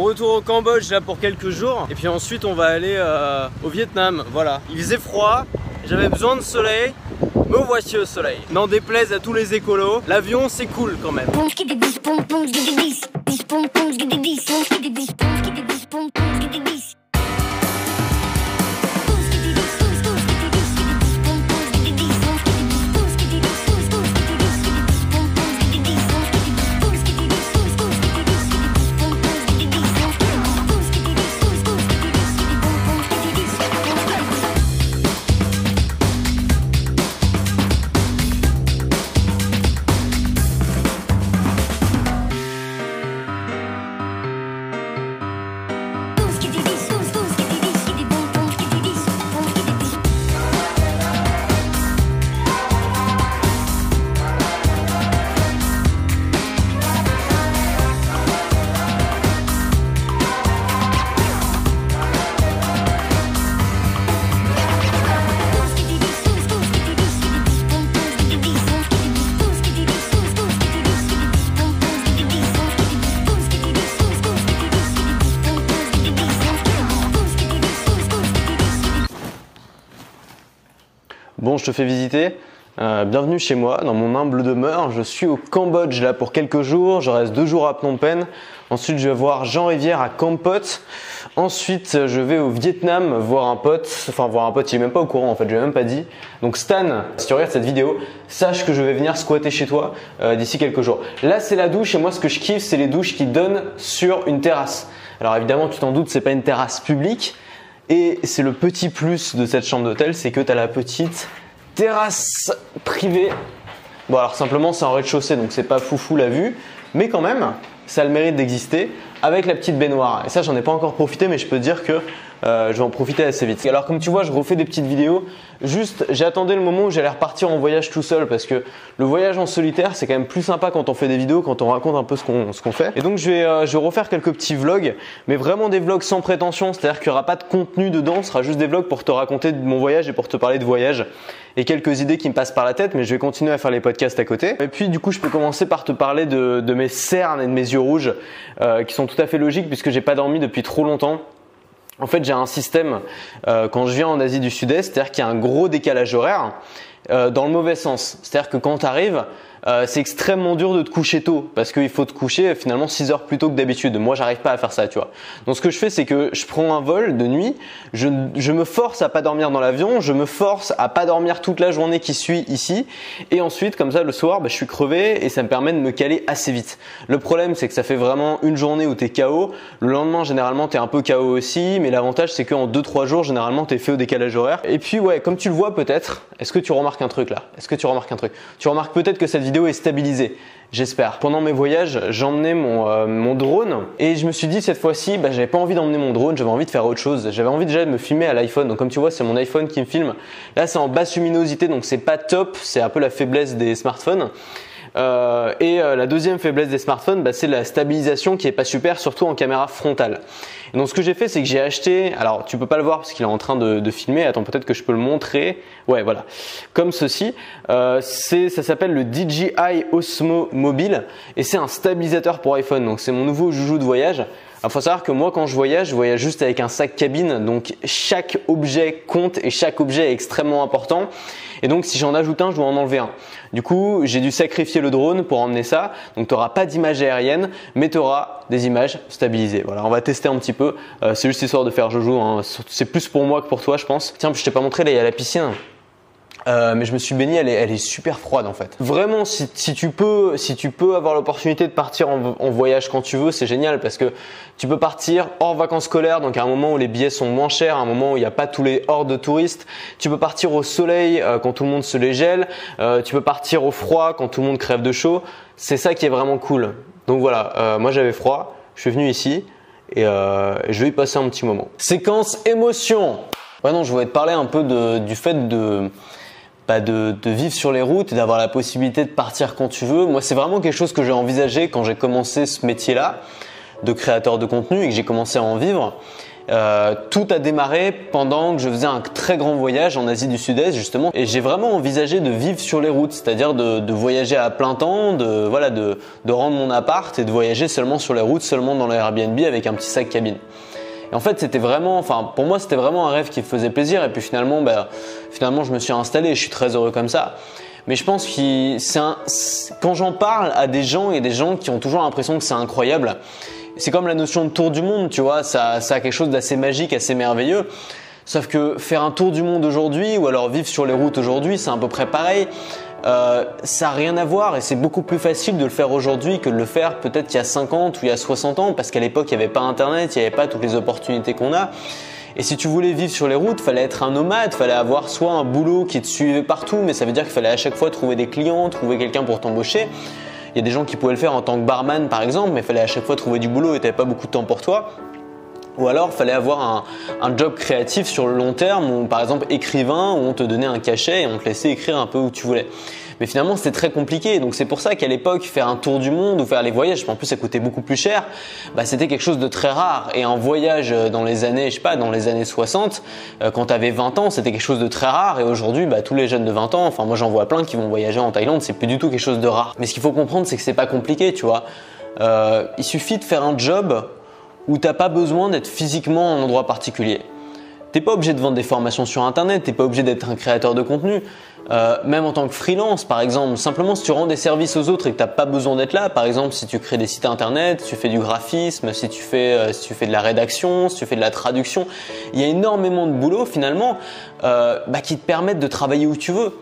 retour au Cambodge là pour quelques jours. Et puis ensuite on va aller euh, au Vietnam. Voilà. Il faisait froid, j'avais besoin de soleil. Me voici au soleil. N'en déplaise à tous les écolos, l'avion c'est cool quand même. Bon, je te fais visiter. Euh, bienvenue chez moi, dans mon humble demeure. Je suis au Cambodge là pour quelques jours. Je reste deux jours à Phnom Penh. Ensuite, je vais voir Jean Rivière à Kampot. Ensuite, je vais au Vietnam voir un pote. Enfin, voir un pote, il est même pas au courant en fait, je lui ai même pas dit. Donc, Stan, si tu regardes cette vidéo, sache que je vais venir squatter chez toi euh, d'ici quelques jours. Là, c'est la douche et moi, ce que je kiffe, c'est les douches qui donnent sur une terrasse. Alors, évidemment, tu t'en doutes, c'est pas une terrasse publique. Et c'est le petit plus de cette chambre d'hôtel, c'est que tu as la petite terrasse privée. Bon alors simplement c'est en rez-de-chaussée donc c'est pas foufou la vue, mais quand même ça a le mérite d'exister avec la petite baignoire. Et ça j'en ai pas encore profité mais je peux dire que euh, je vais en profiter assez vite. Alors comme tu vois je refais des petites vidéos, juste j'attendais le moment où j'allais repartir en voyage tout seul parce que le voyage en solitaire c'est quand même plus sympa quand on fait des vidéos, quand on raconte un peu ce qu'on fait. Et donc je vais, euh, je vais refaire quelques petits vlogs, mais vraiment des vlogs sans prétention, c'est-à-dire qu'il n'y aura pas de contenu dedans, ce sera juste des vlogs pour te raconter de mon voyage et pour te parler de voyage et quelques idées qui me passent par la tête, mais je vais continuer à faire les podcasts à côté. Et puis du coup, je peux commencer par te parler de, de mes cernes et de mes yeux rouges, euh, qui sont tout à fait logiques puisque j'ai pas dormi depuis trop longtemps. En fait, j'ai un système euh, quand je viens en Asie du Sud-Est, c'est-à-dire qu'il y a un gros décalage horaire euh, dans le mauvais sens. C'est-à-dire que quand tu arrives, euh, c'est extrêmement dur de te coucher tôt parce qu'il faut te coucher finalement 6 heures plus tôt que d'habitude. Moi, j'arrive pas à faire ça, tu vois. Donc, ce que je fais, c'est que je prends un vol de nuit, je, je me force à pas dormir dans l'avion, je me force à pas dormir toute la journée qui suit ici, et ensuite, comme ça, le soir, bah, je suis crevé et ça me permet de me caler assez vite. Le problème, c'est que ça fait vraiment une journée où tu es KO. Le lendemain, généralement, tu es un peu KO aussi, mais l'avantage, c'est qu'en 2-3 jours, généralement, tu es fait au décalage horaire. Et puis, ouais, comme tu le vois peut-être, est-ce que tu remarques un truc là? Est-ce que tu remarques un truc? Tu remarques peut-être que cette vidéo est stabilisée. J'espère. Pendant mes voyages, j'emmenais mon, euh, mon drone et je me suis dit cette fois-ci, bah, j'avais pas envie d'emmener mon drone, j'avais envie de faire autre chose. J'avais envie déjà de me filmer à l'iPhone. Donc comme tu vois, c'est mon iPhone qui me filme. Là, c'est en basse luminosité, donc c'est pas top. C'est un peu la faiblesse des smartphones. Euh, et euh, la deuxième faiblesse des smartphones, bah, c'est la stabilisation qui est pas super, surtout en caméra frontale. Donc ce que j'ai fait, c'est que j'ai acheté, alors tu peux pas le voir parce qu'il est en train de, de filmer, attends peut-être que je peux le montrer, ouais voilà, comme ceci, euh, c'est, ça s'appelle le DJI Osmo Mobile et c'est un stabilisateur pour iPhone, donc c'est mon nouveau joujou de voyage. Il faut savoir que moi, quand je voyage, je voyage juste avec un sac cabine, donc chaque objet compte et chaque objet est extrêmement important. Et donc, si j'en ajoute un, je dois en enlever un. Du coup, j'ai dû sacrifier le drone pour emmener ça. Donc, tu n'auras pas d'image aérienne, mais tu auras des images stabilisées. Voilà, on va tester un petit peu. Euh, c'est juste histoire de faire joujou. Hein. C'est plus pour moi que pour toi, je pense. Tiens, je t'ai pas montré, là, il y a la piscine. Euh, mais je me suis baigné, elle est, super froide en fait. Vraiment, si, tu peux, si tu peux avoir l'opportunité de partir en, voyage quand tu veux, c'est génial parce que tu peux partir hors vacances scolaires, donc à un moment où les billets sont moins chers, à un moment où il n'y a pas tous les hordes de touristes. Tu peux partir au soleil euh, quand tout le monde se les gèle. Euh, tu peux partir au froid quand tout le monde crève de chaud. C'est ça qui est vraiment cool. Donc voilà, moi j'avais froid, je suis venu ici et je vais y passer un petit moment. Séquence émotion. Ouais non, je voulais te parler un peu du fait de bah de, de, vivre sur les routes et d'avoir la possibilité de partir quand tu veux. Moi, c'est vraiment quelque chose que j'ai envisagé quand j'ai commencé ce métier-là de créateur de contenu et que j'ai commencé à en vivre. Euh, tout a démarré pendant que je faisais un très grand voyage en Asie du Sud-Est justement et j'ai vraiment envisagé de vivre sur les routes, c'est-à-dire de, voyager à plein temps, de voilà de, de, rendre mon appart et de voyager seulement sur les routes, seulement dans l'Airbnb avec un petit sac cabine. Et en fait, c'était vraiment, enfin pour moi c'était vraiment un rêve qui me faisait plaisir et puis finalement, bah, finalement je me suis installé et je suis très heureux comme ça. Mais je pense que c'est quand j'en parle à des gens et des gens qui ont toujours l'impression que c'est incroyable, c'est comme la notion de tour du monde, tu vois, ça, ça a quelque chose d'assez magique, assez merveilleux. Sauf que faire un tour du monde aujourd'hui ou alors vivre sur les routes aujourd'hui, c'est à peu près pareil. Euh, ça n'a rien à voir et c'est beaucoup plus facile de le faire aujourd'hui que de le faire peut-être il y a 50 ou il y a 60 ans parce qu'à l'époque il n'y avait pas internet, il n'y avait pas toutes les opportunités qu'on a. Et si tu voulais vivre sur les routes, fallait être un nomade, fallait avoir soit un boulot qui te suivait partout, mais ça veut dire qu'il fallait à chaque fois trouver des clients, trouver quelqu'un pour t'embaucher. Il y a des gens qui pouvaient le faire en tant que barman par exemple, mais il fallait à chaque fois trouver du boulot et tu pas beaucoup de temps pour toi. Ou alors, fallait avoir un, job créatif sur le long terme, ou par exemple écrivain, où on te donnait un cachet et on te laissait écrire un peu où tu voulais. Mais finalement, c'était très compliqué. Donc c'est pour ça qu'à l'époque, faire un tour du monde ou faire les voyages, en plus ça coûtait beaucoup plus cher, bah, c'était quelque chose de très rare. Et un voyage euh, dans les années, je sais pas, dans les années 60, euh, quand tu avais 20 ans, c'était quelque chose de très rare. Et aujourd'hui, bah, tous les jeunes de 20 ans, enfin moi j'en vois plein qui vont voyager en Thaïlande, c'est plus du tout quelque chose de rare. Mais ce qu'il faut comprendre, c'est que c'est pas compliqué, tu vois. Euh, il suffit de faire un job où t'as pas besoin d'être physiquement en endroit particulier. T'es pas obligé de vendre des formations sur internet, t'es pas obligé d'être un créateur de contenu. Euh, même en tant que freelance, par exemple, simplement si tu rends des services aux autres et que t'as pas besoin d'être là, par exemple si tu crées des sites internet, si tu fais du graphisme, si tu fais, euh, de la rédaction, si tu fais de la traduction, il y a énormément de boulot finalement euh, bah, qui te permettent de travailler où tu veux.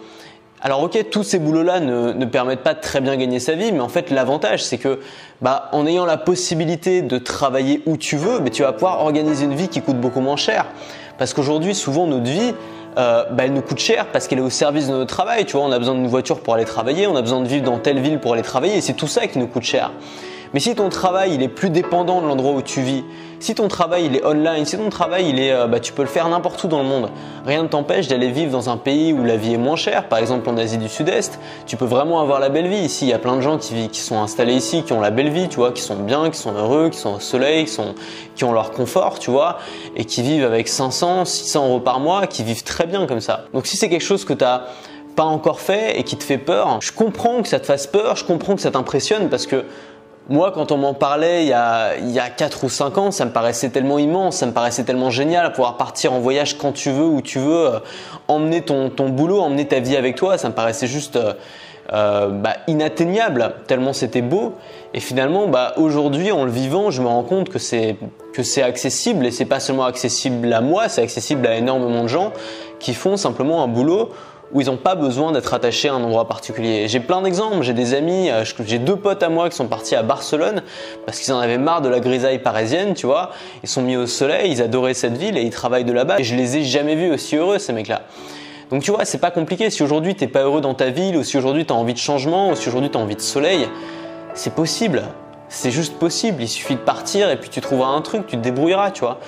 Alors ok, tous ces boulots-là ne, ne, permettent pas de très bien gagner sa vie, mais en fait l'avantage c'est que bah, en ayant la possibilité de travailler où tu veux, mais tu vas pouvoir organiser une vie qui coûte beaucoup moins cher. Parce qu'aujourd'hui, souvent notre vie, euh, bah, elle nous coûte cher parce qu'elle est au service de notre travail. Tu vois, on a besoin d'une voiture pour aller travailler, on a besoin de vivre dans telle ville pour aller travailler, et c'est tout ça qui nous coûte cher. Mais si ton travail il est plus dépendant de l'endroit où tu vis, si ton travail il est online, si ton travail il est, euh, bah, tu peux le faire n'importe où dans le monde. Rien ne t'empêche d'aller vivre dans un pays où la vie est moins chère, par exemple en Asie du Sud-Est. Tu peux vraiment avoir la belle vie ici. Il y a plein de gens qui, sont installés ici, qui ont la belle vie, tu vois, qui sont bien, qui sont heureux, qui sont au soleil, qui, ont leur confort, tu vois, et qui vivent avec 500, 600 euros par mois, qui vivent très bien comme ça. Donc si c'est quelque chose que tu as pas encore fait et qui te fait peur, je comprends que ça te fasse peur, je comprends que ça t'impressionne parce que moi, quand on m'en parlait il y, a, il y a 4 ou 5 ans, ça me paraissait tellement immense, ça me paraissait tellement génial, pouvoir partir en voyage quand tu veux, où tu veux, euh, emmener ton, ton, boulot, emmener ta vie avec toi, ça me paraissait juste euh, euh, bah, inatteignable, tellement c'était beau. Et finalement, bah, aujourd'hui, en le vivant, je me rends compte que c'est que c'est accessible et c'est pas seulement accessible à moi, c'est accessible à énormément de gens qui font simplement un boulot où ils n'ont pas besoin d'être attachés à un endroit particulier. J'ai plein d'exemples, j'ai des amis, euh, j'ai deux potes à moi qui sont partis à Barcelone parce qu'ils en avaient marre de la grisaille parisienne, tu vois. Ils sont mis au soleil, ils adoraient cette ville et ils travaillent de là-bas. Et je les ai jamais vus aussi heureux, ces mecs-là. Donc tu vois, c'est pas compliqué. Si aujourd'hui t'es pas heureux dans ta ville, ou si aujourd'hui tu as envie de changement, ou si aujourd'hui tu as envie de soleil, c'est possible. C'est juste possible. Il suffit de partir et puis tu trouveras un truc, tu te débrouilleras, tu vois.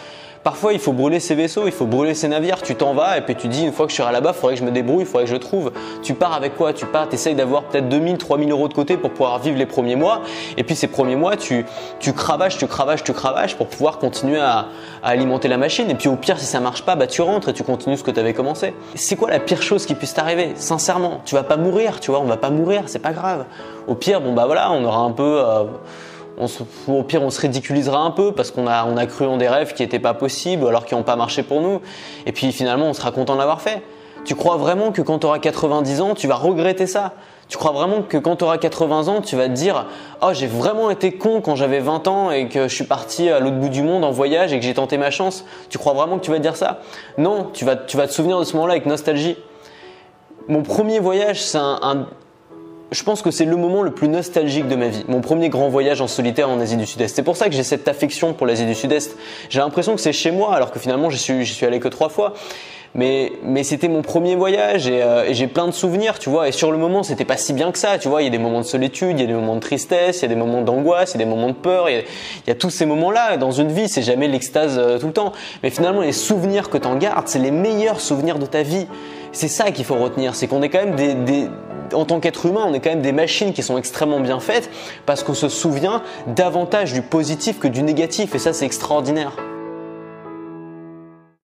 Parfois, il faut brûler ses vaisseaux, il faut brûler ses navires. Tu t'en vas et puis tu dis, une fois que je serai là-bas, il faudrait que je me débrouille, il faudrait que je trouve. Tu pars avec quoi? Tu pars, tu essayes d'avoir peut-être 2000, 3000 euros de côté pour pouvoir vivre les premiers mois. Et puis ces premiers mois, tu, tu cravaches, tu cravaches, tu cravaches pour pouvoir continuer à, alimenter la machine. Et puis au pire, si ça marche pas, bah tu rentres et tu continues ce que tu avais commencé. C'est quoi la pire chose qui puisse t'arriver? Sincèrement, tu vas pas mourir, tu vois, on va pas mourir, c'est pas grave. Au pire, bon bah voilà, on aura un peu. Euh, au pire, on se ridiculisera un peu parce qu'on a, on cru en des rêves qui n'étaient pas possibles alors qui n'ont pas marché pour nous. Et puis finalement, on sera content de l'avoir fait. Tu crois vraiment que quand tu auras 90 ans, tu vas regretter ça? Tu crois vraiment que quand tu auras 80 ans, tu vas te dire Oh, j'ai vraiment été con quand j'avais 20 ans et que je suis parti à l'autre bout du monde en voyage et que j'ai tenté ma chance? Tu crois vraiment que tu vas dire ça? Non, tu vas te souvenir de ce moment-là avec nostalgie. Mon premier voyage, c'est un, je pense que c'est le moment le plus nostalgique de ma vie. Mon premier grand voyage en solitaire en Asie du Sud-Est. C'est pour ça que j'ai cette affection pour l'Asie du Sud-Est. J'ai l'impression que c'est chez moi, alors que finalement j'y suis, suis allé que trois fois. Mais, mais c'était mon premier voyage euh, et, j'ai plein de souvenirs, tu vois. Et sur le moment, c'était pas si bien que ça, tu vois. Il y a des moments de solitude, il y a des moments de tristesse, il y a des moments d'angoisse, il y a des moments de peur. Il y a, tous ces moments-là. Dans une vie, c'est jamais l'extase euh, tout le temps. Mais finalement, les souvenirs que t'en gardes, c'est les meilleurs souvenirs de ta vie. C'est ça qu'il faut retenir, c'est qu'on est quand même des, des en tant qu'être humain, on est quand même des machines qui sont extrêmement bien faites parce qu'on se souvient davantage du positif que du négatif et ça c'est extraordinaire.